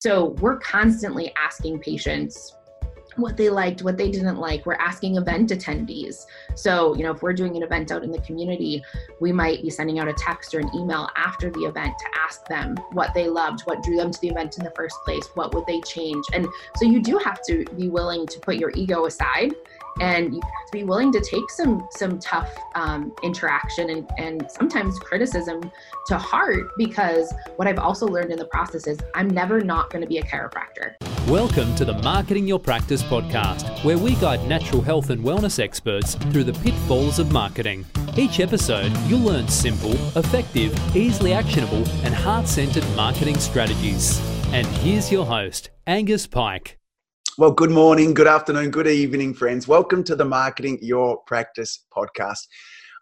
So we're constantly asking patients what they liked, what they didn't like. We're asking event attendees. So, you know, if we're doing an event out in the community, we might be sending out a text or an email after the event to ask them what they loved, what drew them to the event in the first place, what would they change. And so you do have to be willing to put your ego aside and you have to be willing to take some some tough um, interaction and, and sometimes criticism to heart because what i've also learned in the process is i'm never not going to be a chiropractor. Welcome to the marketing your practice podcast where we guide natural health and wellness experts through the pitfalls of marketing. Each episode you'll learn simple effective easily actionable and heart-centered marketing strategies. And here's your host Angus Pyke well, good morning, good afternoon, good evening, friends. Welcome to the Marketing Your Practice podcast.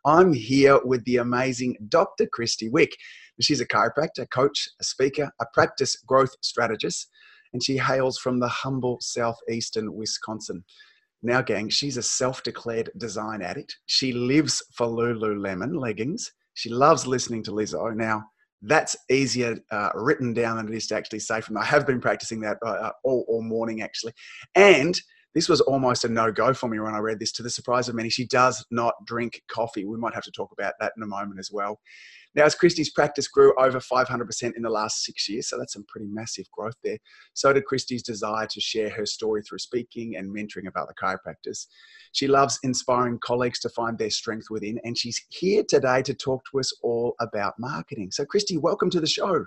I'm here with the amazing Dr. Krysti Wick. She's a chiropractor, coach, a speaker, a practice growth strategist, and she hails from the humble southeastern Wisconsin. Now, gang, she's a self declared design addict. She lives for Lululemon leggings. She loves listening to Lizzo. Now, that's easier uh, written down than it is to actually say from. I have been practicing that uh, uh, all, all morning actually, and this was almost a no go for me when I read this. To the surprise of many, she does not drink coffee. We might have to talk about that in a moment as well. Now, as Krysti's practice grew over 500% in the last six years, so that's some pretty massive growth there, so did Krysti's desire to share her story through speaking and mentoring about the chiropractors. She loves inspiring colleagues to find their strength within, and she's here today to talk to us all about marketing. So, Krysti, welcome to the show.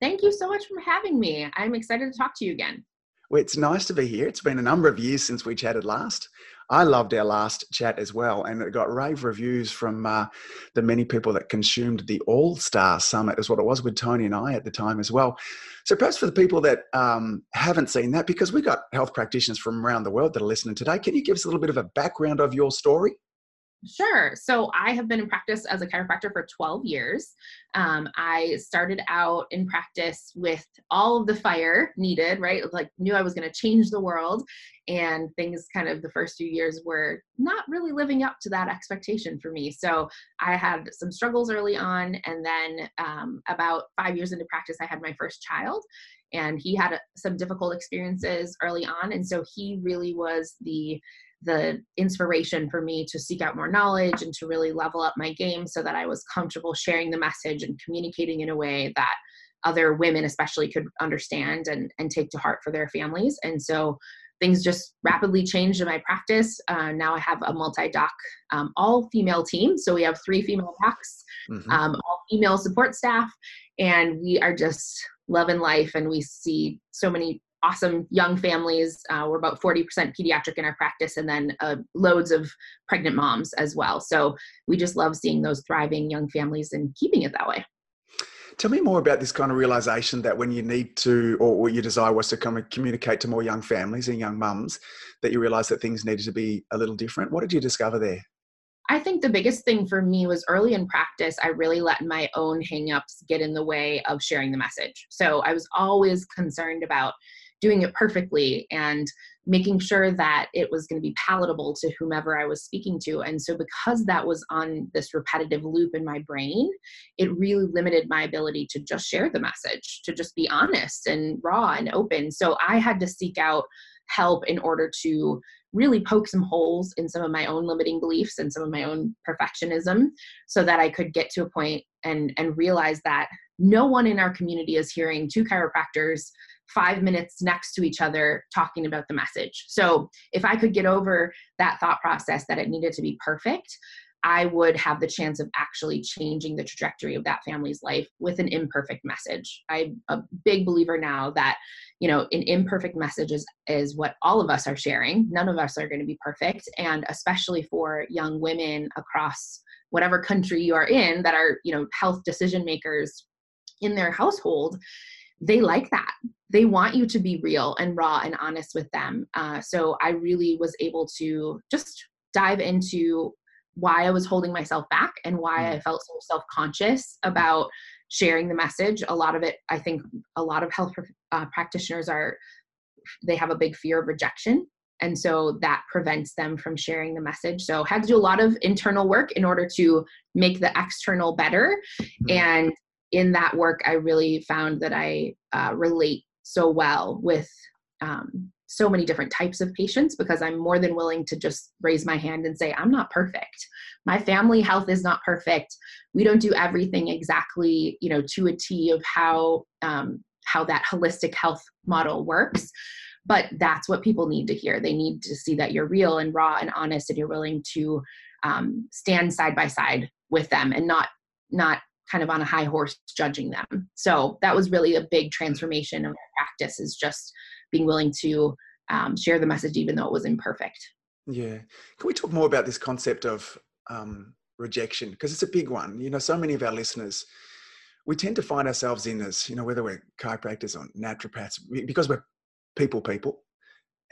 Thank you so much for having me. I'm excited to talk to you again. Well, it's nice to be here. It's been a number of years since we chatted last. I loved our last chat as well, and it got rave reviews from uh, the many people that consumed the All Star Summit, is what it was with Tony and I at the time as well. So, perhaps for the people that um, haven't seen that, because we got health practitioners from around the world that are listening today, can you give us a little bit of a background of your story? Sure. So I have been in practice as a chiropractor for 12 years. Um, I started out in practice with all of the fire needed, right? Like, knew I was going to change the world. And things kind of the first few years were not really living up to that expectation for me. So I had some struggles early on. And then um, about five years into practice, I had my first child. And he had some difficult experiences early on. And so he really was the the inspiration for me to seek out more knowledge and to really level up my game so that I was comfortable sharing the message and communicating in a way that other women especially could understand and, and take to heart for their families. And so things just rapidly changed in my practice. Uh, now I have a multi-doc, um, all female team. So we have three female docs, mm-hmm. um, all female support staff, and we are just loving life. And we see so many awesome young families. Uh, we're about 40% pediatric in our practice, and then uh, loads of pregnant moms as well. So we just love seeing those thriving young families and keeping it that way. Tell me more about this kind of realization that when you need to, or what your desire was to come and communicate to more young families and young mums, that you realized that things needed to be a little different. What did you discover there? I think the biggest thing for me was early in practice, I really let my own hangups get in the way of sharing the message. So I was always concerned about doing it perfectly and making sure that it was going to be palatable to whomever I was speaking to. And so, because that was on this repetitive loop in my brain, it really limited my ability to just share the message, to just be honest and raw and open. So, I had to seek out help in order to really poke some holes in some of my own limiting beliefs and some of my own perfectionism so that I could get to a point and and realize that no one in our community is hearing two chiropractors five minutes next to each other talking about the message. So if I could get over that thought process that it needed to be perfect, I would have the chance of actually changing the trajectory of that family's life with an imperfect message. I'm a big believer now that, you know, an imperfect message is, is what all of us are sharing. None of us are going to be perfect. And especially for young women across whatever country you are in that are, you know, health decision makers in their household, they like that they want you to be real and raw and honest with them. Uh, so I really was able to just dive into why I was holding myself back and why mm. I felt so self conscious about sharing the message. A lot of it, I think, a lot of health uh, practitioners are, they have a big fear of rejection. And so that prevents them from sharing the message. So had to do a lot of internal work in order to make the external better. Mm. And in that work, I really found that I uh, relate so well with um, so many different types of patients because I'm more than willing to just raise my hand and say, I'm not perfect. My family health is not perfect. We don't do everything exactly, you know, to a T of how um, how that holistic health model works. But that's what people need to hear. They need to see that you're real and raw and honest, and you're willing to um, stand side by side with them and not not kind of on a high horse judging them. So that was really a big transformation of practice is just being willing to um, share the message even though it was imperfect. Yeah. Can we talk more about this concept of um, rejection? Because it's a big one. You know, so many of our listeners, we tend to find ourselves in this, you know, whether we're chiropractors or naturopaths, because we're people people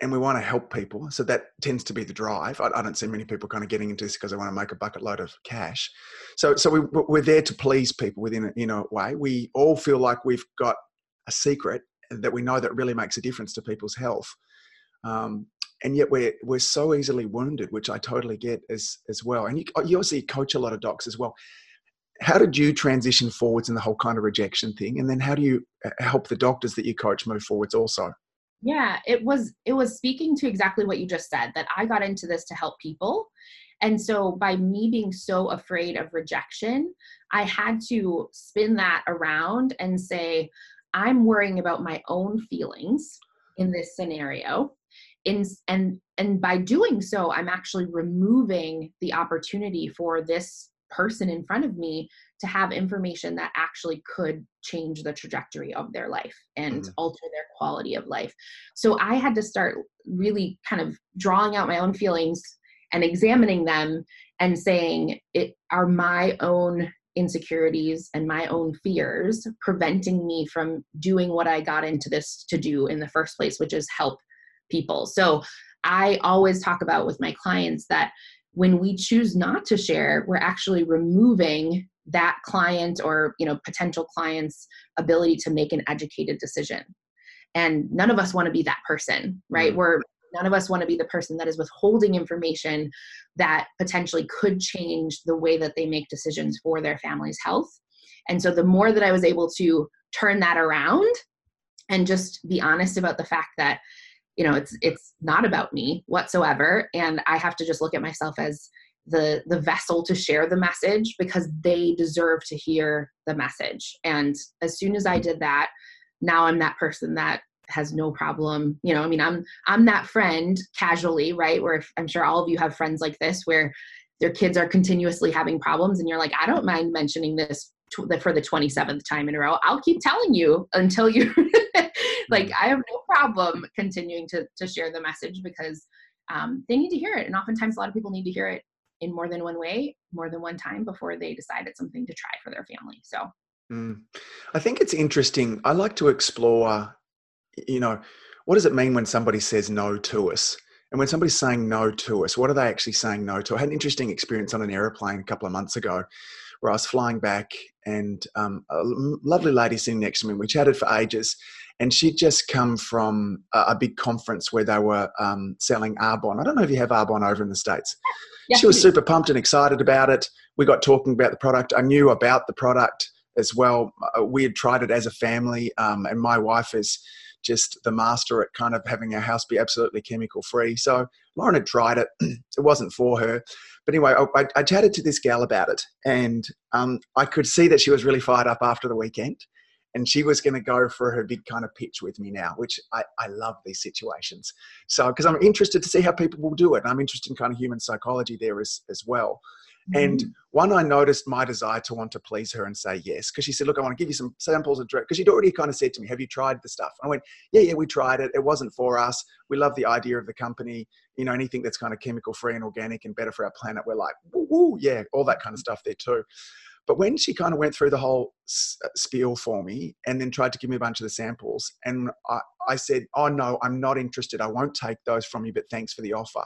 and we want to help people. So that tends to be the drive. I, I don't see many people kind of getting into this because they want to make a bucket load of cash. So, so we, we're there to please people within a, way. We all feel like we've got a secret that we know that really makes a difference to people's health. Um, and yet we're, we're so easily wounded, which I totally get as, as well. And you, you obviously coach a lot of docs as well. How did you transition forwards in the whole kind of rejection thing? And then how do you uh, help the doctors that you coach move forwards also? Yeah it was it was speaking to exactly what you just said that i got into this to help people. And so by me being so afraid of rejection i had to spin that around and say i'm worrying about my own feelings in this scenario. In, and and by doing so i'm actually removing the opportunity for this person in front of me to have information that actually could change the trajectory of their life and mm-hmm. alter their quality of life. So I had to start really kind of drawing out my own feelings and examining them and saying it are my own insecurities and my own fears preventing me from doing what I got into this to do in the first place, which is help people. So I always talk about with my clients that when we choose not to share, we're actually removing that client or you know potential client's ability to make an educated decision. And none of us want to be that person right? Mm-hmm. we're none of us want to be the person that is withholding information that potentially could change the way that they make decisions for their family's health. And so the more that i was able to turn that around and just be honest about the fact that you know it's it's not about me whatsoever and i have to just look at myself as the the vessel to share the message because they deserve to hear the message. And as soon as i did that now i'm that person that has no problem you know i mean i'm i'm that friend casually right? Where i'm sure all of you have friends like this where their kids are continuously having problems and you're like i don't mind mentioning this for the 27th time in a row. I'll keep telling you until you like mm-hmm. i have no problem continuing to to share the message because um, they need to hear it. And oftentimes a lot of people need to hear it in more than one way, more than one time before they decide it's something to try for their family. So, mm. I think it's interesting. I like to explore, you know, what does it mean when somebody says no to us? And when somebody's saying no to us, what are they actually saying no to? I had an interesting experience on an aeroplane a couple of months ago where I was flying back and um, a lovely lady sitting next to me. We chatted for ages and she'd just come from a, a big conference where they were um, selling Arbonne. I don't know if you have Arbonne over in the States. Yes, she was super pumped and excited about it. We got talking about the product. I knew about the product as well. Uh, we had tried it as a family, um, and my wife is just the master at kind of having our house be absolutely chemical free. So Lauren had tried it. it wasn't for her. But anyway, I, I chatted to this gal about it, and um, I could see that she was really fired up after the weekend and she was going to go for her big kind of pitch with me now, which I, I love these situations. So, because I'm interested to see how people will do it. I'm interested in kind of human psychology there as, as well. Mm-hmm. And one, I noticed my desire to want to please her and say yes, because she said, Look, I want to give you some samples of direct, because she'd already kind of said to me, Have you tried the stuff? I went, Yeah, yeah, we tried it. It wasn't for us. We love the idea of the company. You know, anything that's kind of chemical free and organic and better for our planet, we're like, woo, woo, yeah, all that kind of stuff there too. But when she kind of went through the whole uh, spiel for me and then tried to give me a bunch of the samples, and I, I said, Oh, no, I'm not interested. I won't take those from you, but thanks for the offer.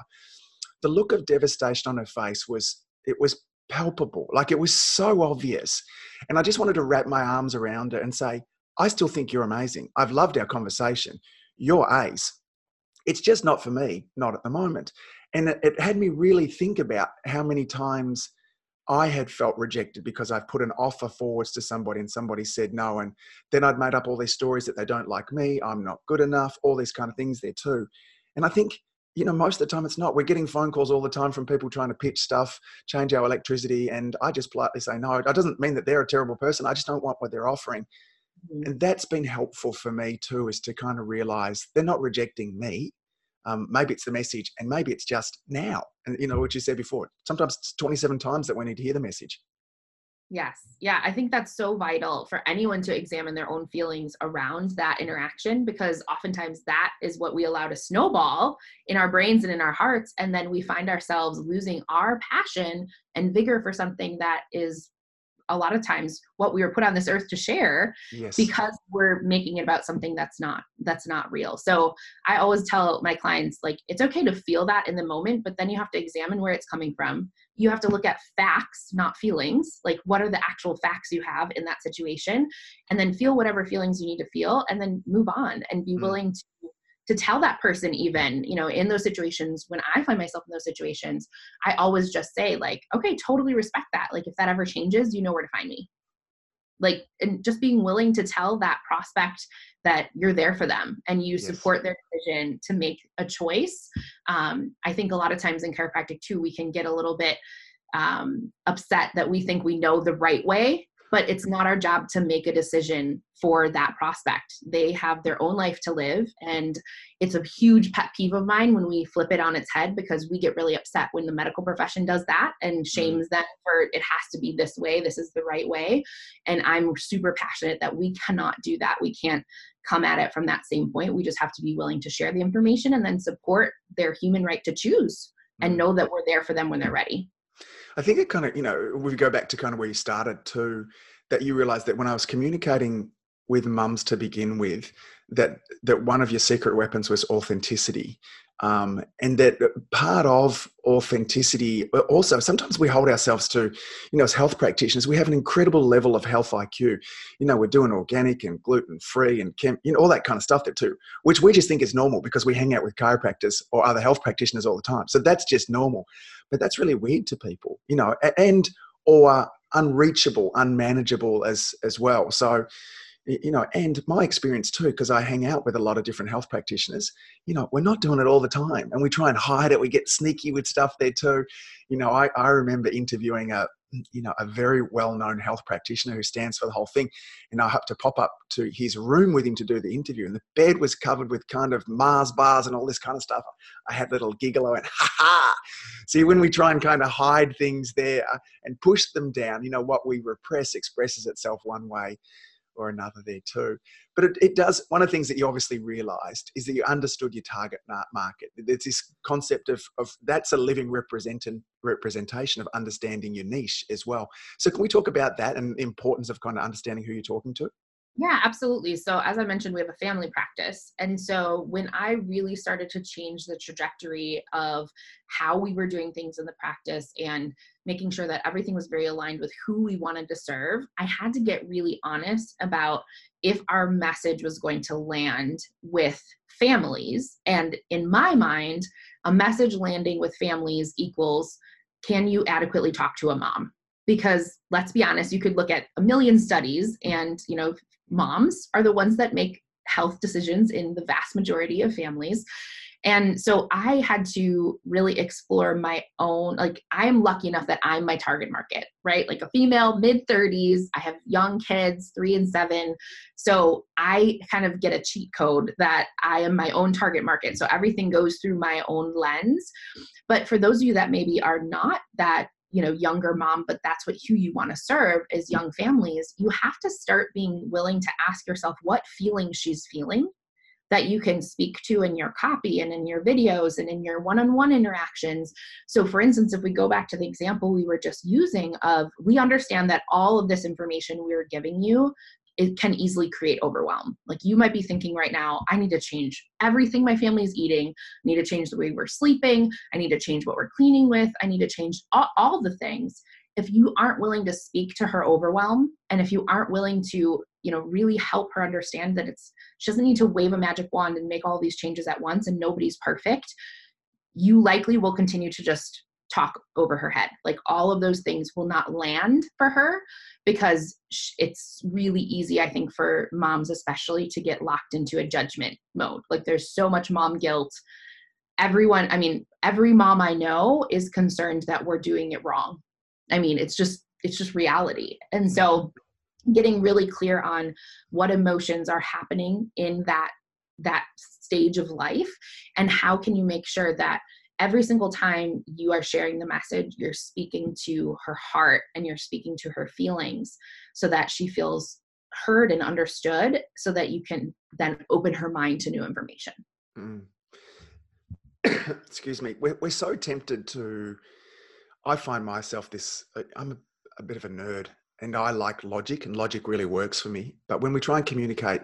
The look of devastation on her face was, it was palpable. Like it was so obvious. And I just wanted to wrap my arms around it and say, I still think you're amazing. I've loved our conversation. You're ace. It's just not for me, not at the moment. And it, it had me really think about how many times I had felt rejected because I've put an offer forwards to somebody and somebody said no. And then I'd made up all these stories that they don't like me, I'm not good enough, all these kind of things there too. And I think, you know, most of the time it's not. We're getting phone calls all the time from people trying to pitch stuff, change our electricity. And I just politely say no. It doesn't mean that they're a terrible person. I just don't want what they're offering. Mm-hmm. And that's been helpful for me too, is to kind of realize they're not rejecting me um, maybe it's the message and maybe it's just now and you know what you said before sometimes it's 27 times that we need to hear the message. Yes. Yeah i think that's so vital for anyone to examine their own feelings around that interaction because oftentimes that is what we allow to snowball in our brains and in our hearts and then we find ourselves losing our passion and vigor for something that is a lot of times what we were put on this earth to share yes. because we're making it about something that's not that's not real so i always tell my clients like it's okay to feel that in the moment but then you have to examine where it's coming from you have to look at facts not feelings like what are the actual facts you have in that situation and then feel whatever feelings you need to feel and then move on and be mm. willing to to tell that person even you know in those situations when i find myself in those situations i always just say like okay totally respect that like if that ever changes you know where to find me like and just being willing to tell that prospect that you're there for them and you yes. support their decision to make a choice um, i think a lot of times in chiropractic too we can get a little bit um, upset that we think we know the right way but it's not our job to make a decision for that prospect. They have their own life to live. And it's a huge pet peeve of mine when we flip it on its head because we get really upset when the medical profession does that and mm-hmm. shames them for it has to be this way, this is the right way. And I'm super passionate that we cannot do that. We can't come at it from that same point. We just have to be willing to share the information and then support their human right to choose and mm-hmm. know that we're there for them when they're ready. I think it kind of, you know, we go back to kind of where you started too, that you realized that when I was communicating with mums to begin with, that that one of your secret weapons was authenticity. Um, and that part of authenticity also sometimes we hold ourselves to you know as health practitioners we have an incredible level of health iq you know we're doing organic and gluten free and chem, you know all that kind of stuff too which we just think is normal because we hang out with chiropractors or other health practitioners all the time. So that's just normal. But that's really weird to people you know and or unreachable unmanageable as as well. So you know, and my experience too, because I hang out with a lot of different health practitioners, you know, we're not doing it all the time and we try and hide it. We get sneaky with stuff there too. You know, I, I remember interviewing a, you know, a very well-known health practitioner who stands for the whole thing. And I had to pop up to his room with him to do the interview. And the bed was covered with kind of Mars bars and all this kind of stuff. I had a little giggle. I went, ha ha. See, when we try and kind of hide things there uh, and push them down, you know, what we repress expresses itself one way or another there too. But it, it does, one of the things that you obviously realized is that you understood your target market. There's this concept of, of that's a living representation representation of understanding your niche as well. So can we talk about that and the importance of kind of understanding who you're talking to? Yeah, absolutely. So, as I mentioned, we have a family practice. And so, when I really started to change the trajectory of how we were doing things in the practice and making sure that everything was very aligned with who we wanted to serve, I had to get really honest about if our message was going to land with families. And in my mind, a message landing with families equals can you adequately talk to a mom? because let's be honest you could look at a million studies and you know moms are the ones that make health decisions in the vast majority of families. And so I had to really explore my own, like, I'm lucky enough that I'm my target market, right? Like a female, mid 30s. I have young kids, three and seven. So I kind of get a cheat code that I am my own target market. So everything goes through my own lens. But for those of you that maybe are not that you know younger mom but that's what who you want to serve is young families you have to start being willing to ask yourself what feeling she's feeling that you can speak to in your copy and in your videos and in your one-on-one interactions. So for instance if we go back to the example we were just using of we understand that all of this information we are giving you it can easily create overwhelm. Like you might be thinking right now, I need to change everything my family is eating. I need to change the way we're sleeping. I need to change what we're cleaning with. I need to change all, all the things. If you aren't willing to speak to her overwhelm, and if you aren't willing to, you know, really help her understand that it's she doesn't need to wave a magic wand and make all these changes at once, and nobody's perfect, you likely will continue to just talk over her head. Like all of those things will not land for her because it's really easy, I think, for moms especially to get locked into a judgment mode. Like there's so much mom guilt. Everyone, I mean, every mom I know is concerned that we're doing it wrong. I mean, it's just it's just reality. And so getting really clear on what emotions are happening in that that stage of life and how can you make sure that every single time you are sharing the message, you're speaking to her heart and you're speaking to her feelings so that she feels heard and understood so that you can then open her mind to new information. Mm. Excuse me. We're, we're so tempted to, I find myself this, I'm a, a bit of a nerd and I like logic and logic really works for me. But when we try and communicate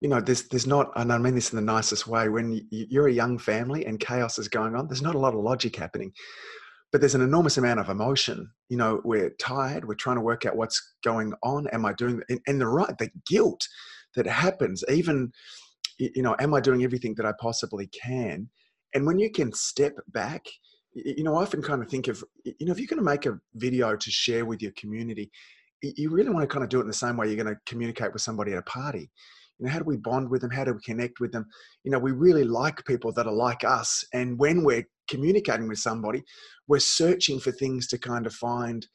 you know, there's there's not, and I mean this in the nicest way. When you're a young family and chaos is going on, there's not a lot of logic happening, but there's an enormous amount of emotion. You know, we're tired. We're trying to work out what's going on. Am I doing? And, and the right, the guilt that happens. Even, you know, am I doing everything that I possibly can? And when you can step back, you know, I often kind of think of, you know, if you're going to make a video to share with your community, you really want to kind of do it in the same way you're going to communicate with somebody at a party you know how do we bond with them? How do we connect with them? You know we really like people that are like us. And when we're communicating with somebody we're searching for things to kind of find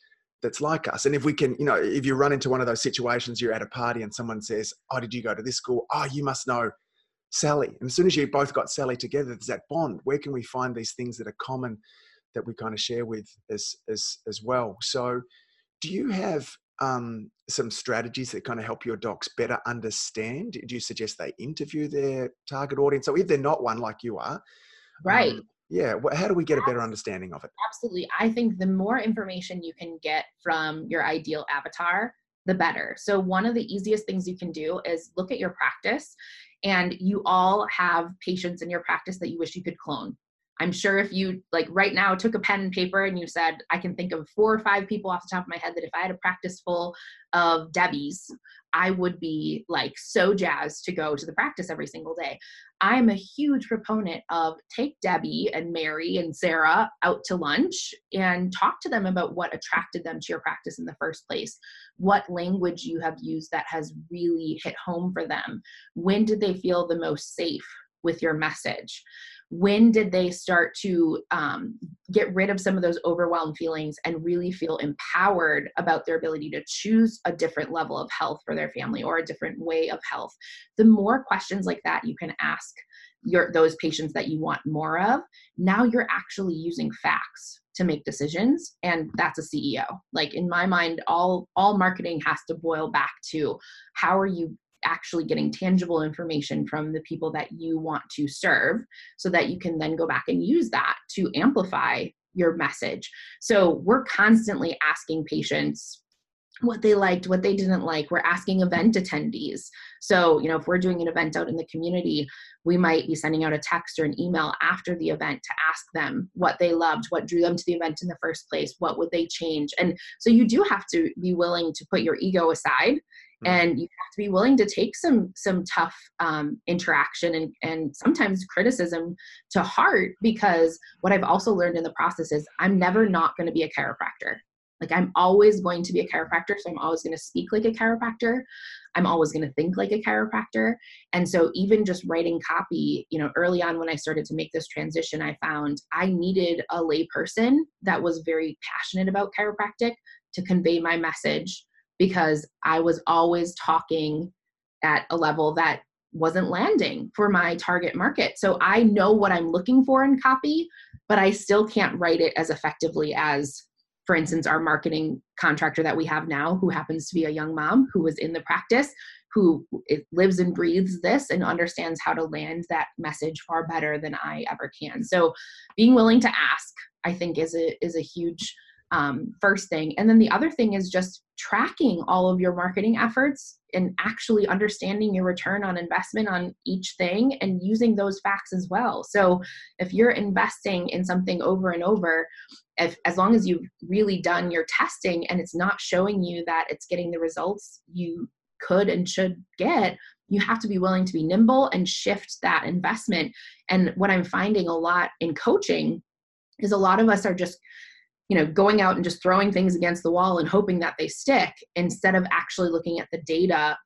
that's like us. And if we can you know if you run into one of those situations you're at a party and someone says oh did you go to this school? Oh you must know sally. And as soon as you both got sally together there's that bond. Where can we find these things that are common that we kind of share with as as as well? So do you have um, some strategies that kind of help your docs better understand? Do you suggest they interview their target audience? So if they're not one like you are, right? Um, yeah. How do we get a better understanding of it? Absolutely. I think the more information you can get from your ideal avatar, the better. So one of the easiest things you can do is look at your practice and you all have patients in your practice that you wish you could clone I'm sure if you like right now took a pen and paper and you said, I can think of four or five people off the top of my head that if I had a practice full of Debbie's, I would be like so jazzed to go to the practice every single day. I'm a huge proponent of take Debbie and Mary and Sarah out to lunch and talk to them about what attracted them to your practice in the first place. What language you have used that has really hit home for them. When did they feel the most safe with your message? When did they start to um, get rid of some of those overwhelmed feelings and really feel empowered about their ability to choose a different level of health for their family or a different way of health? The more questions like that you can ask your those patients that you want more of now you're actually using facts to make decisions and that's a ceo like in my mind all all marketing has to boil back to how are you actually getting tangible information from the people that you want to serve so that you can then go back and use that to amplify your message. So we're constantly asking patients what they liked, what they didn't like. We're asking event attendees. So, you know, if we're doing an event out in the community, we might be sending out a text or an email after the event to ask them what they loved, what drew them to the event in the first place, what would they change. And so you do have to be willing to put your ego aside. And you have to be willing to take some some tough um, interaction and and sometimes criticism to heart because what i've also learned in the process is i'm never not going to be a chiropractor. Like i'm always going to be a chiropractor so i'm always going to speak like a chiropractor. I'm always going to think like a chiropractor. And so even just writing copy you know early on when i started to make this transition i found i needed a layperson that was very passionate about chiropractic to convey my message because I was always talking at a level that wasn't landing for my target market. So I know what I'm looking for in copy, but I still can't write it as effectively as, for instance, our marketing contractor that we have now, who happens to be a young mom who was in the practice, who lives and breathes this and understands how to land that message far better than I ever can. So being willing to ask, I think, is a is a huge um, first thing. And then the other thing is just tracking all of your marketing efforts and actually understanding your return on investment on each thing and using those facts as well. So if you're investing in something over and over, if as long as you've really done your testing and it's not showing you that it's getting the results you could and should get, you have to be willing to be nimble and shift that investment. And what I'm finding a lot in coaching is a lot of us are just you know going out and just throwing things against the wall and hoping that they stick instead of actually looking at the data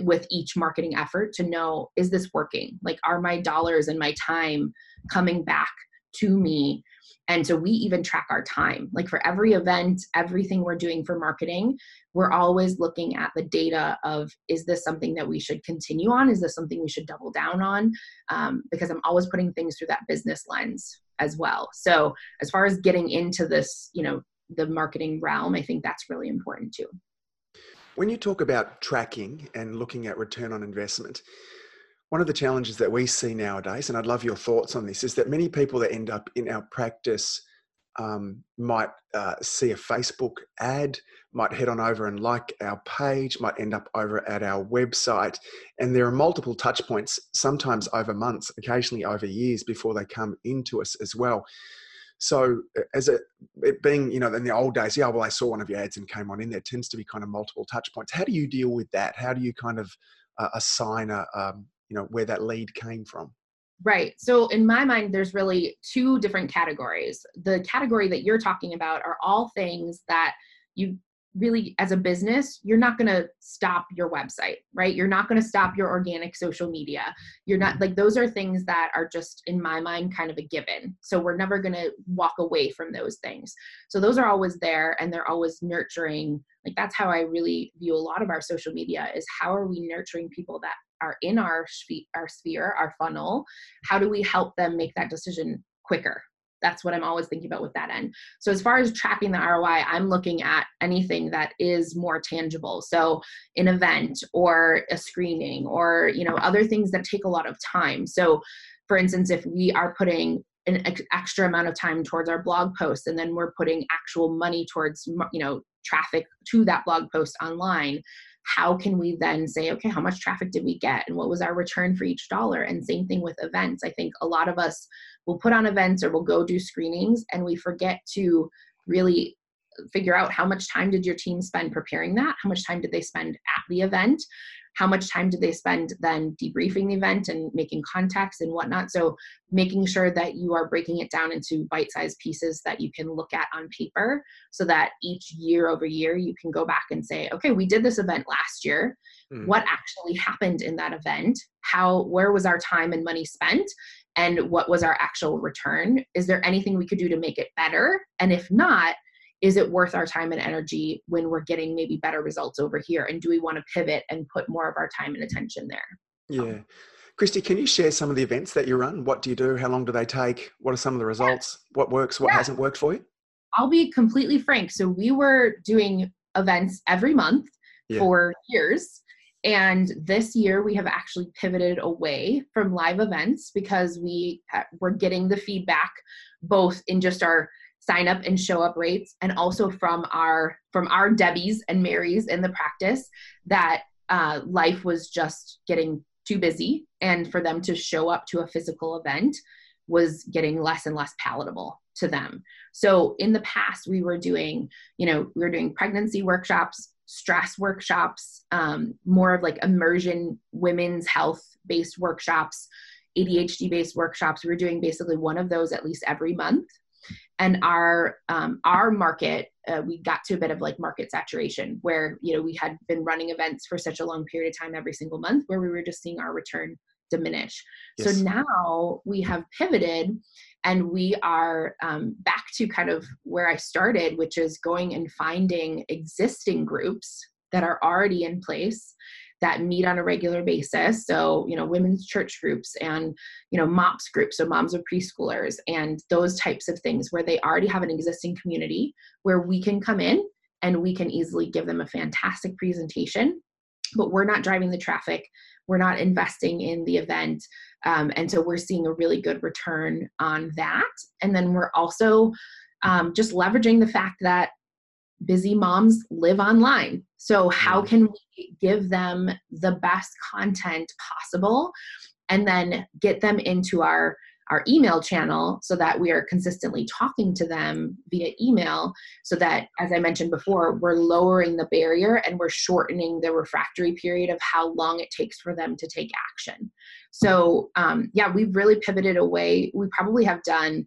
with each marketing effort to know is this working? Like are my dollars and my time coming back to me. And so we even track our time. Like for every event everything we're doing for marketing we're always looking at the data of is this something that we should continue on? Is this something we should double down on? Um, because i'm always putting things through that business lens as well. So as far as getting into this you know the marketing realm i think that's really important too. When you talk about tracking and looking at return on investment one of the challenges that we see nowadays, and I'd love your thoughts on this, is that many people that end up in our practice um, might uh, see a Facebook ad, might head on over and like our page, might end up over at our website. And there are multiple touch points, sometimes over months, occasionally over years before they come into us as well. So, as a, it being, you know, in the old days, yeah, well, I saw one of your ads and came on in, there tends to be kind of multiple touch points. How do you deal with that? How do you kind of uh, assign a, um, you know where that lead came from. Right so in my mind there's really two different categories. The category that you're talking about are all things that you really as a business you're not going to stop your website right? You're not going to stop your organic social media. You're not like those are things that are just in my mind kind of a given. So we're never going to walk away from those things. So those are always there and they're always nurturing. Like that's how i really view a lot of our social media is how are we nurturing people that are in our sphere, our sphere, our funnel, how do we help them make that decision quicker? That's what I'm always thinking about with that end. So as far as tracking the ROI, I'm looking at anything that is more tangible. So an event or a screening or you know other things that take a lot of time. So for instance, if we are putting an extra amount of time towards our blog post and then we're putting actual money towards you know traffic to that blog post online how can we then say okay how much traffic did we get and what was our return for each dollar and same thing with events i think a lot of us will put on events or we'll go do screenings and we forget to really figure out how much time did your team spend preparing that? How much time did they spend at the event? How much time did they spend then debriefing the event and making contacts and whatnot? So making sure that you are breaking it down into bite-sized pieces that you can look at on paper so that each year over year you can go back and say okay we did this event last year. Mm. what actually happened in that event? How where was our time and money spent and what was our actual return? Is there anything we could do to make it better? And if not is it worth our time and energy when we're getting maybe better results over here? And do we want to pivot and put more of our time and attention there? Yeah. Krysti can you share some of the events that you run? What do you do? How long do they take? What are some of the results? Yeah. what works? What yeah. hasn't worked for you? I'll be completely frank. So we were doing events every month yeah. for years and this year we have actually pivoted away from live events because we were getting the feedback both in just our sign up and show up rates and also from our from our debbies and marys in the practice that uh, life was just getting too busy and for them to show up to a physical event was getting less and less palatable to them. So in the past we were doing you know we were doing pregnancy workshops stress workshops um, more of like immersion women's health based workshops adhd based workshops. We were doing basically one of those at least every month. And our um, our market uh, we got to a bit of like market saturation where you know we had been running events for such a long period of time every single month where we were just seeing our return diminish. Yes. so now we have pivoted and we are um, back to kind of where i started which is going and finding existing groups that are already in place that meet on a regular basis. So you know women's church groups and you know mops groups so moms of preschoolers and those types of things where they already have an existing community where we can come in and we can easily give them a fantastic presentation. But we're not driving the traffic we're not investing in the event um, and so we're seeing a really good return on that and then we're also um, just leveraging the fact that busy moms live online. So, how can we give them the best content possible and then get them into our our email channel so that we are consistently talking to them via email so that as i mentioned before we're lowering the barrier and we're shortening the refractory period of how long it takes for them to take action. So um, yeah we've really pivoted away. We probably have done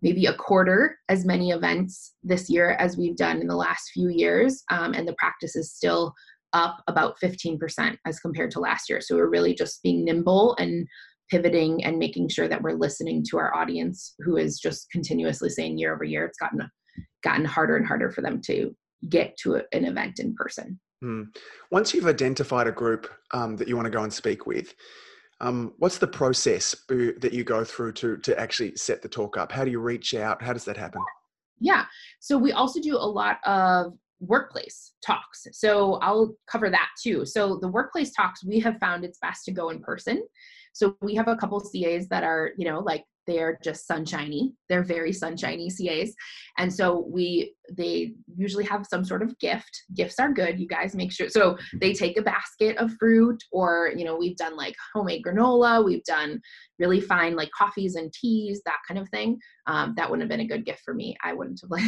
maybe a quarter as many events this year as we've done in the last few years um, and the practice is still up about 15% as compared to last year. So we're really just being nimble and pivoting and making sure that we're listening to our audience who is just continuously saying year over year it's gotten gotten harder and harder for them to get to a, an event in person mm. once you've identified a group um, that you want to go and speak with um, what's the process that you go through to to actually set the talk up how do you reach out how does that happen yeah so we also do a lot of workplace talks. So I'll cover that too. So the workplace talks, we have found it's best to go in person. So we have a couple CAs that are, you know, like they're just sunshiny. They're very sunshiny CAs. And so we they usually have some sort of gift. Gifts are good. You guys make sure so they take a basket of fruit or, you know, we've done like homemade granola, we've done really fine like coffees and teas, that kind of thing. Um, that wouldn't have been a good gift for me. I wouldn't have like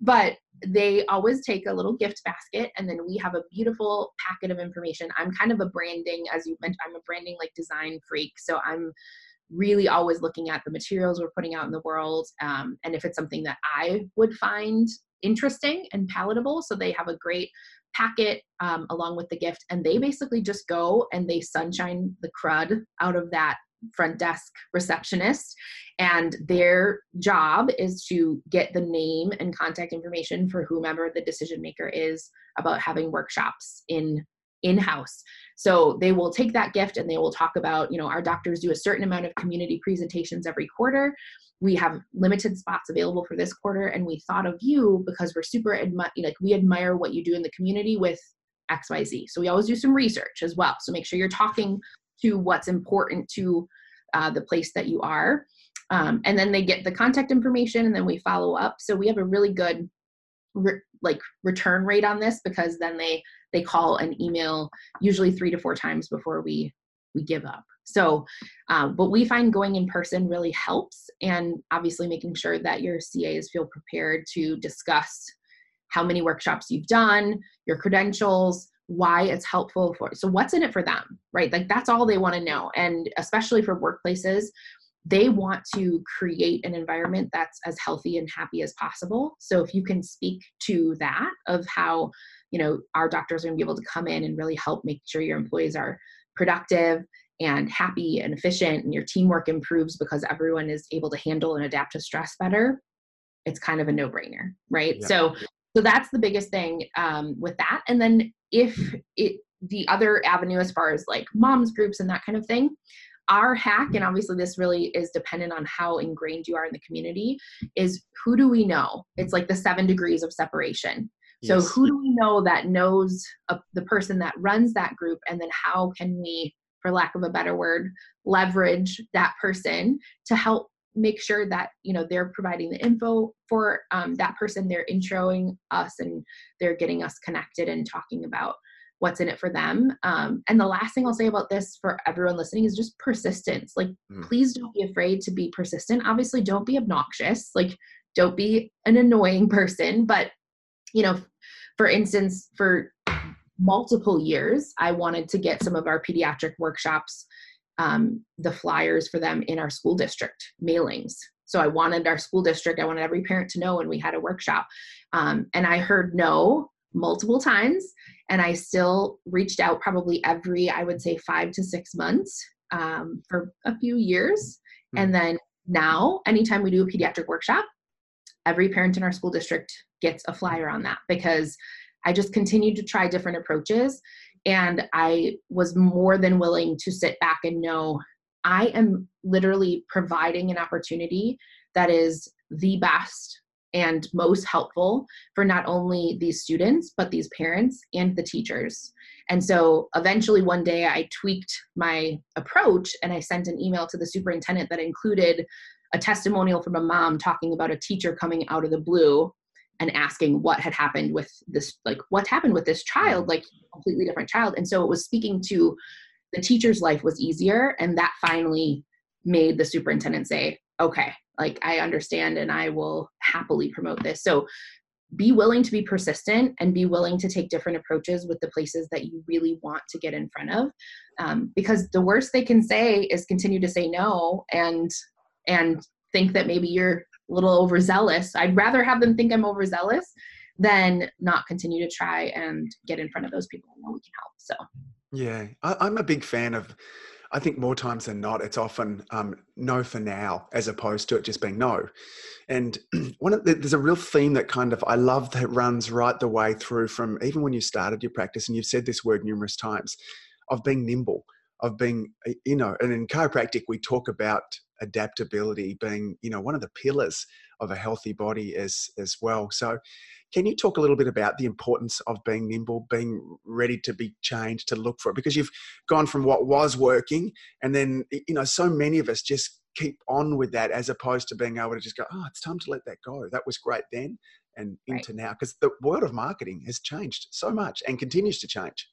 but they always take a little gift basket and then we have a beautiful packet of information. I'm kind of a branding as you mentioned i'm a branding like design freak so i'm really always looking at the materials we're putting out in the world um, and if it's something that i would find interesting and palatable so they have a great packet um, along with the gift and they basically just go and they sunshine the crud out of that front desk receptionist and their job is to get the name and contact information for whomever the decision maker is about having workshops in in house so they will take that gift and they will talk about you know our doctors do a certain amount of community presentations every quarter. We have limited spots available for this quarter and we thought of you because we're super admi- like we admire what you do in the community with xyz so we always do some research as well. So make sure you're talking to what's important to uh, the place that you are. Um, and then they get the contact information and then we follow up. So we have a really good re- like return rate on this because then they they call and email usually three to four times before we we give up. So, uh, but we find going in person really helps, and obviously making sure that your CAs feel prepared to discuss how many workshops you've done, your credentials, why it's helpful for so what's in it for them right? Like that's all they want to know and especially for workplaces they want to create an environment that's as healthy and happy as possible. So if you can speak to that of how you know our doctors are going to be able to come in and really help make sure your employees are productive and happy and efficient and your teamwork improves because everyone is able to handle and adapt to stress better it's kind of a no-brainer right? Yeah. so so that's the biggest thing um, with that. And then if it the other avenue as far as like moms groups and that kind of thing our hack and obviously this really is dependent on how ingrained you are in the community is who do we know? It's like the seven degrees of separation. So who do we know that knows a, the person that runs that group and then how can we for lack of a better word leverage that person to help make sure that you know they're providing the info for um, that person. They're introing us and they're getting us connected and talking about what's in it for them. Um, and the last thing i'll say about this for everyone listening is just persistence. Like mm. please don't be afraid to be persistent. Obviously don't be obnoxious. Like don't be an annoying person. But you know for instance for multiple years i wanted to get some of our pediatric workshops um, the flyers for them in our school district mailings. So I wanted our school district, I wanted every parent to know when we had a workshop. Um, and I heard no multiple times. And I still reached out probably every, I would say, five to six months um, for a few years. Mm-hmm. And then now, anytime we do a pediatric workshop, every parent in our school district gets a flyer on that because I just continued to try different approaches and I was more than willing to sit back and know I am literally providing an opportunity that is the best and most helpful for not only these students, but these parents and the teachers. And so eventually one day I tweaked my approach and I sent an email to the superintendent that included a testimonial from a mom talking about a teacher coming out of the blue and asking what had happened with this like what happened with this child like completely different child. And so it was speaking to the teacher's life was easier and that finally made the superintendent say okay like i understand and i will happily promote this. So be willing to be persistent and be willing to take different approaches with the places that you really want to get in front of um, because the worst they can say is continue to say no and and think that maybe you're a little overzealous. I'd rather have them think I'm overzealous than not continue to try and get in front of those people who we can help. So, yeah, I, am a big fan of. I think more times than not, it's often um, no for now, as opposed to it just being no. And one of the, there's a real theme that kind of I love that runs right the way through from even when you started your practice, and you've said this word numerous times, of being nimble, of being you know, and in chiropractic we talk about adaptability being you know one of the pillars of a healthy body as as well. So can you talk a little bit about the importance of being nimble, being ready to be changed, to look for it? Because you've gone from what was working, and then, you know, so many of us just keep on with that as opposed to being able to just go, oh, it's time to let that go. That was great then and into right. now. Because the world of marketing has changed so much and continues to change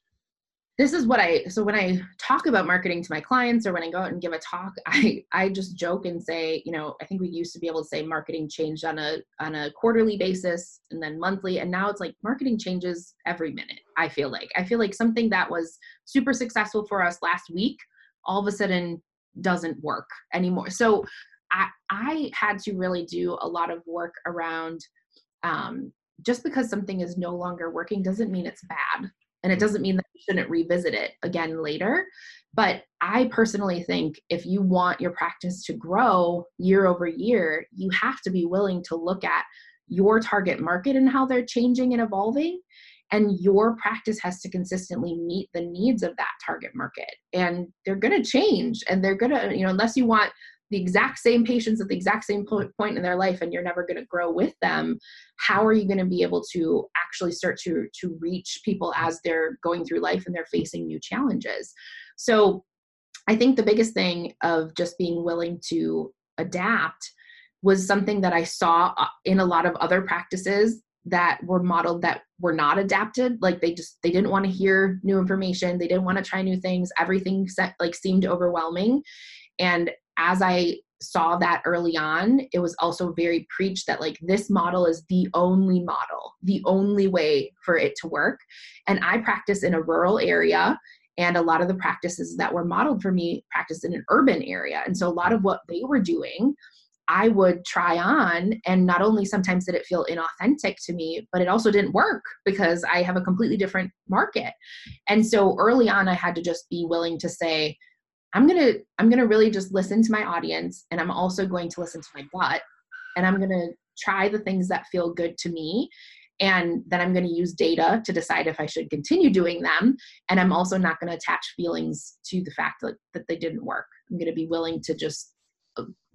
this is what I so when I talk about marketing to my clients or when I go out and give a talk, I I just joke and say, you know, I think we used to be able to say marketing changed on a on a quarterly basis and then monthly and now it's like marketing changes every minute. I feel like. I feel like something that was super successful for us last week all of a sudden doesn't work anymore. So I I had to really do a lot of work around um just because something is no longer working doesn't mean it's bad and it mm. doesn't mean that you shouldn't revisit it again later. But I personally think if you want your practice to grow year over year, you have to be willing to look at your target market and how they're changing and evolving. And your practice has to consistently meet the needs of that target market. And they're going to change and they're going to, you know, unless you want the exact same patients at the exact same point in their life and you're never going to grow with them how are you going to be able to actually start to to reach people as they're going through life and they're facing new challenges? So i think the biggest thing of just being willing to adapt was something that i saw uh, in a lot of other practices that were modeled that were not adapted like they just they didn't want to hear new information they didn't want to try new things everything set, like seemed overwhelming. And as I saw that early on, it was also very preached that like this model is the only model, the only way for it to work. And I practice in a rural area. And a lot of the practices that were modeled for me practiced in an urban area. And so a lot of what they were doing, I would try on. And not only sometimes did it feel inauthentic to me, but it also didn't work because I have a completely different market. And so early on, I had to just be willing to say, I'm going to I'm going to really just listen to my audience and I'm also going to listen to my gut and I'm going to try the things that feel good to me and then I'm going to use data to decide if I should continue doing them and I'm also not going to attach feelings to the fact that, that they didn't work. I'm going to be willing to just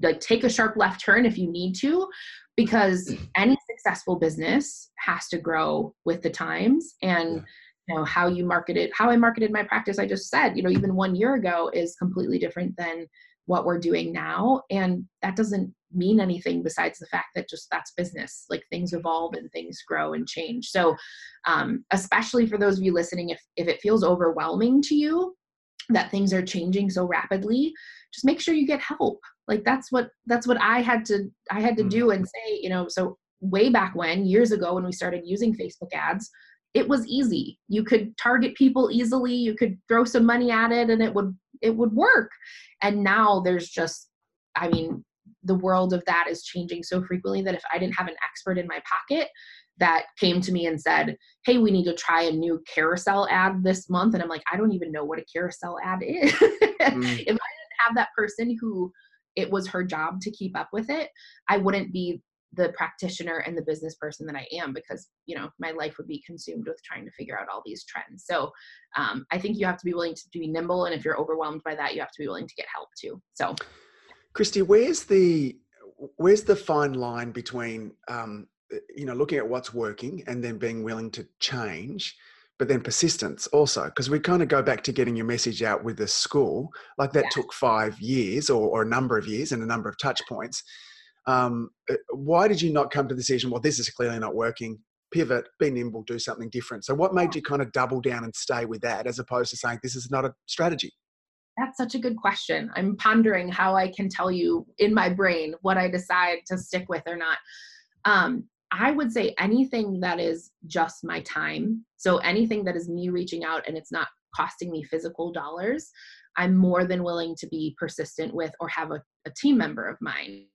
like take a sharp left turn if you need to because any successful business has to grow with the times and yeah you know how you marketed how i marketed my practice i just said you know even one year ago is completely different than what we're doing now. And that doesn't mean anything besides the fact that just that's business. Like things evolve and things grow and change. So um, especially for those of you listening if if it feels overwhelming to you that things are changing so rapidly just make sure you get help. Like that's what that's what i had to i had to mm. do and say you know so way back when years ago when we started using facebook ads it was easy. You could target people easily you could throw some money at it and it would it would work. And now there's just i mean the world of that is changing so frequently that if i didn't have an expert in my pocket that came to me and said hey we need to try a new carousel ad this month and i'm like i don't even know what a carousel ad is. Mm. if i didn't have that person who it was her job to keep up with it i wouldn't be the practitioner and the business person that I am because you know my life would be consumed with trying to figure out all these trends. So um, I think you have to be willing to be nimble, and if you're overwhelmed by that, you have to be willing to get help too. So, Krysti, where's the where's the fine line between um, you know looking at what's working and then being willing to change? but then persistence also because we kind of go back to getting your message out with the school like that yeah. took five years or, or, a number of years and a number of touch points um, uh, why did you not come to the decision? Well, this is clearly not working. Pivot, be nimble, do something different. So, what made you kind of double down and stay with that as opposed to saying this is not a strategy? That's such a good question. I'm pondering how I can tell you in my brain what I decide to stick with or not. Um, I would say anything that is just my time. So anything that is me reaching out and it's not costing me physical dollars, I'm more than willing to be persistent with or have a, a team member of mine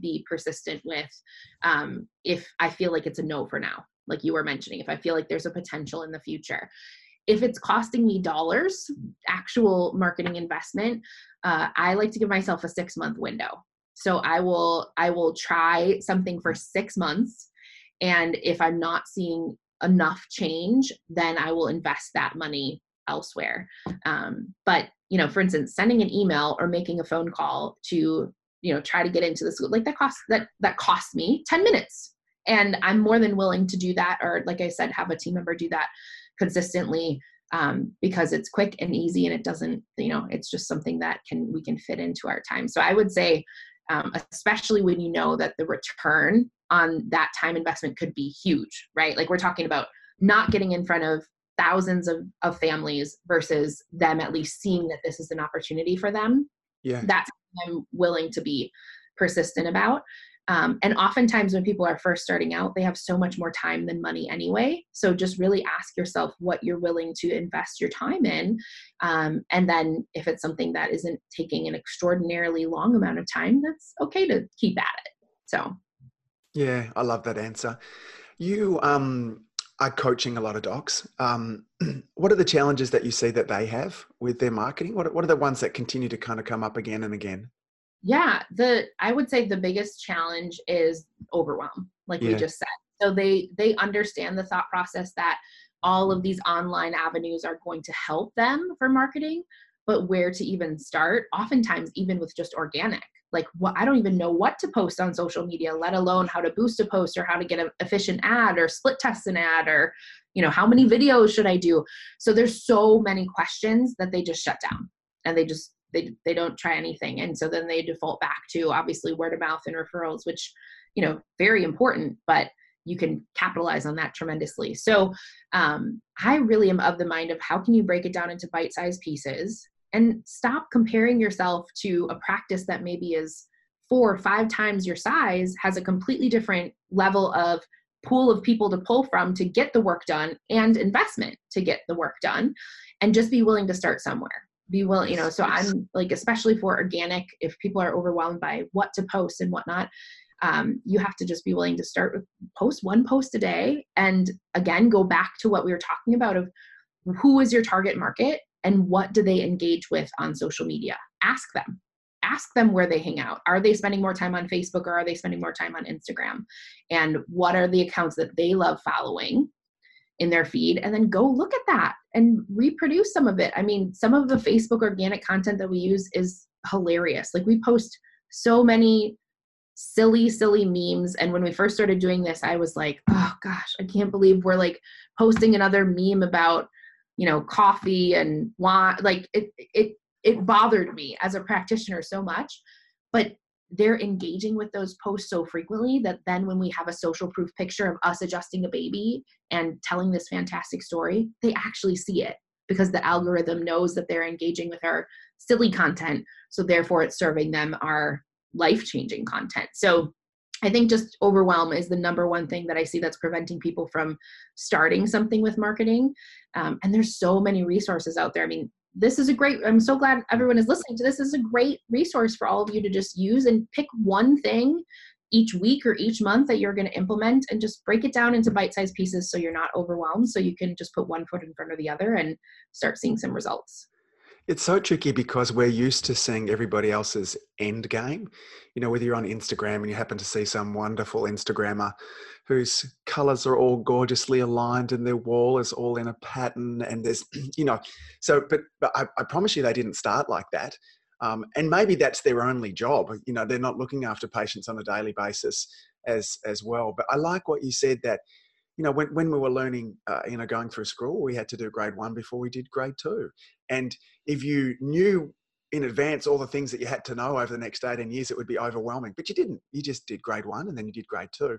be persistent with um, if I feel like it's a no for now, like you were mentioning, if I feel like there's a potential in the future. If it's costing me dollars, actual marketing investment, uh, I like to give myself a six month window. So I will I will try something for six months, and if I'm not seeing enough change, then I will invest that money elsewhere. Um, but you know, for instance, sending an email or making a phone call to you know try to get into the school like that costs that that costs me 10 minutes. And i'm more than willing to do that or like i said have a team member do that consistently um, because it's quick and easy and it doesn't you know it's just something that can we can fit into our time. So i would say um, especially when you know that the return on that time investment could be huge right? Like we're talking about not getting in front of thousands of, of families versus them at least seeing that this is an opportunity for them. Yeah. That's i'm willing to be persistent about. Um, and oftentimes when people are first starting out they have so much more time than money anyway. So just really ask yourself what you're willing to invest your time in. Um, and then if it's something that isn't taking an extraordinarily long amount of time that's okay to keep at it. So. Yeah i love that answer. You um are coaching a lot of docs. Um, what are the challenges that you see that they have with their marketing? What, what are the ones that continue to kind of come up again and again? Yeah, the I would say the biggest challenge is overwhelm, like Yeah. we just said. So they they understand the thought process that all of these online avenues are going to help them for marketing, but where to even start? Oftentimes, even with just organic, like what I don't even know what to post on social media, let alone how to boost a post or how to get an efficient ad or split test an ad or you know how many videos should I do? So there's so many questions that they just shut down and they just they they don't try anything and so then they default back to obviously word of mouth and referrals which you know very important but you can capitalize on that tremendously so um, i really am of the mind of how can you break it down into bite-sized pieces and stop comparing yourself to a practice that maybe is four or five times your size has a completely different level of pool of people to pull from to get the work done and investment to get the work done. And just be willing to start somewhere. Be willing you know so i'm like especially for organic if people are overwhelmed by what to post and whatnot um, you have to just be willing to start with post one post a day and again go back to what we were talking about of who is your target market and what do they engage with on social media ask them ask them where they hang out are they spending more time on facebook or are they spending more time on instagram and what are the accounts that they love following in their feed and then go look at that and reproduce some of it. I mean, some of the Facebook organic content that we use is hilarious. Like we post so many silly, silly memes. And when we first started doing this, I was like, oh gosh, I can't believe we're like posting another meme about, you know, coffee and wine. Like it it it bothered me as a practitioner so much. But they're engaging with those posts so frequently that then when we have a social proof picture of us adjusting a baby and telling this fantastic story, they actually see it because the algorithm knows that they're engaging with our silly content. So therefore, it's serving them our life changing content. So I think just overwhelm is the number one thing that I see that's preventing people from starting something with marketing. Um, and there's so many resources out there. I mean, this is a great i'm so glad everyone is listening to this. this is a great resource for all of you to just use and pick one thing each week or each month that you're going to implement and just break it down into bite-sized pieces so you're not overwhelmed so you can just put one foot in front of the other and start seeing some results It's so tricky because we're used to seeing everybody else's end game. You know, whether you're on Instagram and you happen to see some wonderful Instagrammer whose colors are all gorgeously aligned and their wall is all in a pattern and there's, you know, so, but, but I, I promise you they didn't start like that. Um, and maybe that's their only job. You know, they're not looking after patients on a daily basis as, as well. But I like what you said that, you know, when, when we were learning, uh, you know, going through school, we had to do grade one before we did grade two. And if you knew in advance all the things that you had to know over the next 18 years, it would be overwhelming. But you didn't. You just did grade one and then you did grade two.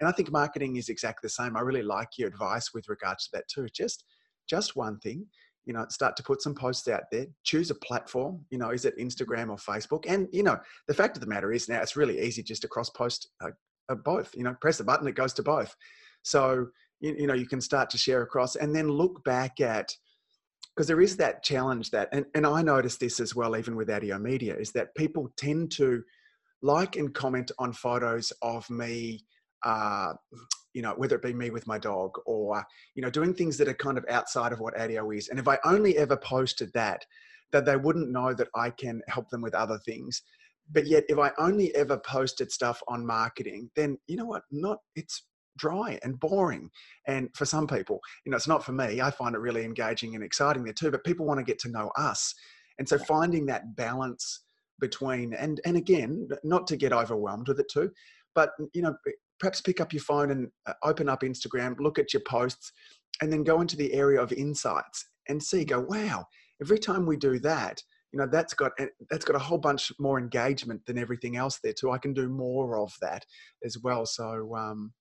And I think marketing is exactly the same. I really like your advice with regards to that too. Just just one thing. You know, start to put some posts out there. Choose a platform. You know, is it Instagram or Facebook? And you know, the fact of the matter is now it's really easy just to cross post uh, uh, both. You know, press the button, it goes to both. So you, you know, you can start to share across, and then look back at because there is that challenge that and, and i noticed this as well even with Adio Media is that people tend to like and comment on photos of me uh, you know whether it be me with my dog or you know doing things that are kind of outside of what ADO is. And if i only ever posted that that they wouldn't know that i can help them with other things. But yet if i only ever posted stuff on marketing then you know what? Not it's dry and boring and for some people you know it's not for me i find it really engaging and exciting there too but people want to get to know us and so finding that balance between and and again not to get overwhelmed with it too but you know perhaps pick up your phone and uh, open up instagram look at your posts and then go into the area of insights and see go wow every time we do that you know that's got eh, that's got a whole bunch more engagement than everything else there too i can do more of that as well. So um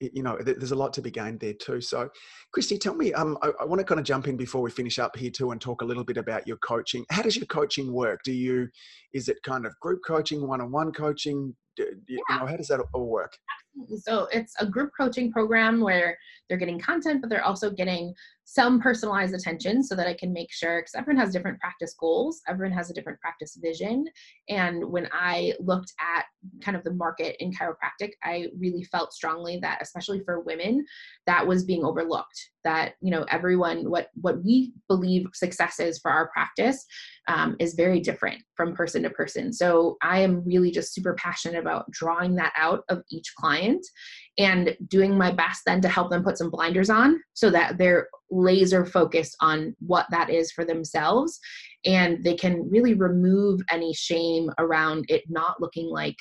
you know there's a lot to be gained there too. So Krysti tell me um, I, I, want to kind of jump in before we finish up here too and talk a little bit about your coaching. How does your coaching work? Do you is it kind of group coaching one-on-one coaching? do, you know how does that all work so it's a group coaching program where they're getting content but they're also getting some personalized attention so that I can make sure, because everyone has different practice goals, everyone has a different practice vision. And when I looked at kind of the market in chiropractic, I really felt strongly that, especially for women, that was being overlooked. That you know, everyone, what what we believe success is for our practice, um, is very different from person to person. So I am really just super passionate about drawing that out of each client and doing my best then to help them put some blinders on so that they're laser focused on what that is for themselves and they can really remove any shame around it not looking like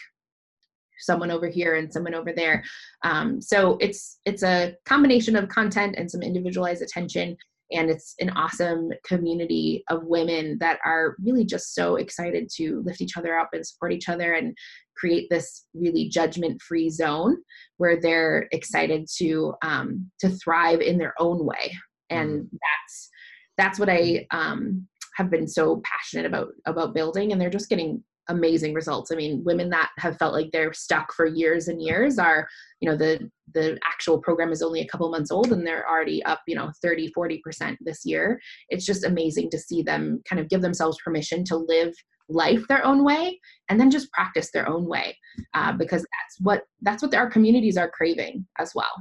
someone over here and someone over there um, so it's it's a combination of content and some individualized attention and it's an awesome community of women that are really just so excited to lift each other up and support each other and create this really judgment free zone where they're excited to um, to thrive in their own way and mm. that's that's what i um, have been so passionate about about building and they're just getting amazing results. I mean, women that have felt like they're stuck for years and years are, you know, the the actual program is only a couple months old and they're already up, you know, 30, 40% this year. It's just amazing to see them kind of give themselves permission to live life their own way and then just practice their own way uh, because that's what that's what our communities are craving as well.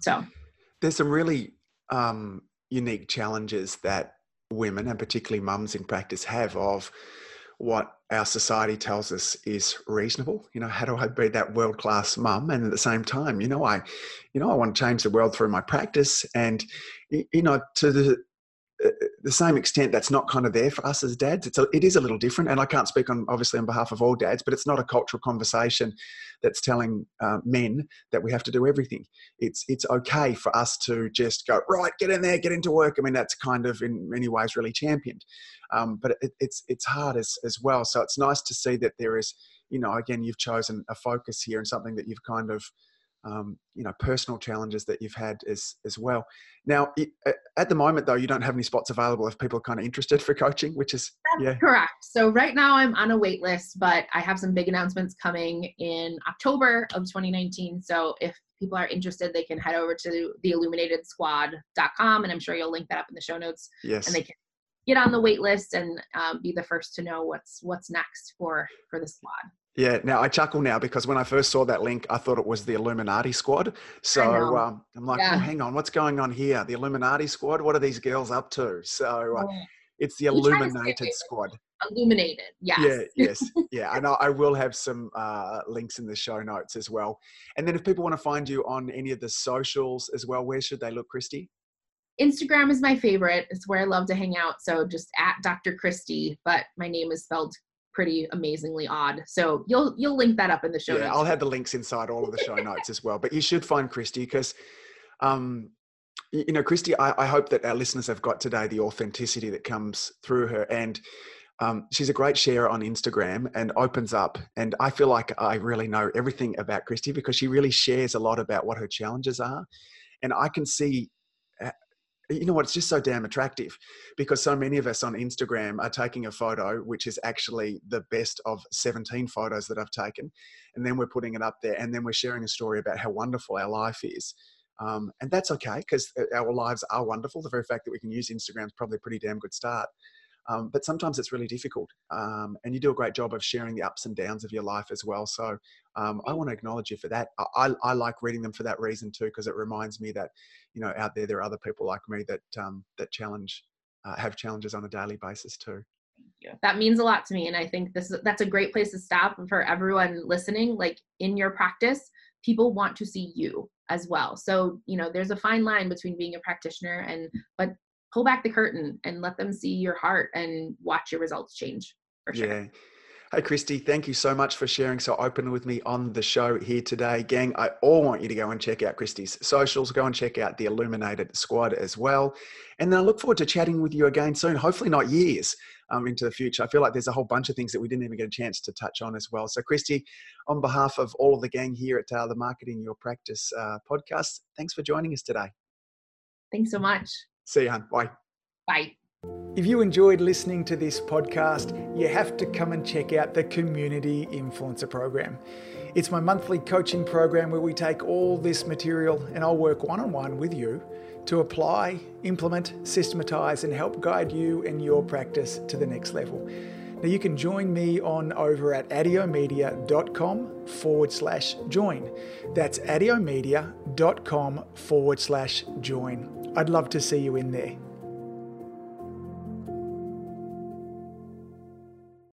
So there's some really um, unique challenges that women and particularly mums in practice have of what our society tells us is reasonable. You know, how do I be that world class mum? And at the same time, you know, I, you know, I want to change the world through my practice. And, you know, to the the same extent that's not kind of there for us as dads. It's a, it is a little different and i can't speak on obviously on behalf of all dads but it's not a cultural conversation that's telling uh, men that we have to do everything. It's it's okay for us to just go right get in there get into work. I mean that's kind of in many ways really championed. Um, but it, it's it's hard as as well. So it's nice to see that there is you know again you've chosen a focus here and something that you've kind of um, you know personal challenges that you've had as as well. Now, at the moment though, you don't have any spots available if people are kind of interested for coaching, which is That's yeah correct. So right now I'm on a wait list, but I have some big announcements coming in October of 2019. So if people are interested, they can head over to theilluminatedsquad.com, and I'm sure you'll link that up in the show notes. Yes, and they can get on the wait list and um, be the first to know what's what's next for for the squad. Yeah, now I chuckle now because when I first saw that link, I thought it was the Illuminati squad. So um, I'm like, yeah. oh, hang on, what's going on here? The Illuminati squad? What are these girls up to? So uh, it's the Illuminated squad. Illuminated, yes. Yeah, yes, yeah. And I, I will have some uh, links in the show notes as well. And then if people want to find you on any of the socials as well, where should they look, Krysti? Instagram is my favorite. It's where I love to hang out. So just at Dr. Krysti, but my name is spelled pretty amazingly odd. So you'll you'll link that up in the show yeah, notes. I'll have the links inside all of the show notes as well. But you should find Krysti because um you know, Krysti, I, I, hope that our listeners have got today the authenticity that comes through her. And um, she's a great sharer on Instagram and opens up. And I feel like I really know everything about Krysti because she really shares a lot about what her challenges are. And I can see you know what it's just so damn attractive because so many of us on instagram are taking a photo which is actually the best of 17 photos that i've taken and then we're putting it up there and then we're sharing a story about how wonderful our life is um, and that's okay because uh, our lives are wonderful. The very fact that we can use instagram is probably a pretty damn good start Um, but sometimes it's really difficult. Um, and you do a great job of sharing the ups and downs of your life as well. So um, I want to acknowledge you for that. I, I like reading them for that reason too, because it reminds me that, you know, out there, there are other people like me that, um, that challenge, uh, have challenges on a daily basis too. Yeah. That means a lot to me. And I think this that's a great place to stop for everyone listening. Like in your practice, people want to see you as well. So, you know, there's a fine line between being a practitioner and but pull back the curtain and let them see your heart and watch your results change for sure. Yeah. Hey, Krysti, thank you so much for sharing so open with me on the show here today. Gang, I all want you to go and check out Krysti's socials. Go and check out the Illuminated Squad as well. And then I look forward to chatting with you again soon, hopefully not years um, into the future. I feel like there's a whole bunch of things that we didn't even get a chance to touch on as well. So, Krysti, on behalf of all of the gang here at uh, the Marketing Your Practice uh, podcast, thanks for joining us today. Thanks so much. See you, hon. Bye. Bye. If you enjoyed listening to this podcast, you have to come and check out the Community Influencer Program. It's my monthly coaching program where we take all this material and I'll work one on one with you to apply, implement, systematize, and help guide you and your practice to the next level. Now, you can join me on over at adiomedia.com forward slash join. That's adiomedia.com forward slash join. I'd love to see you in there.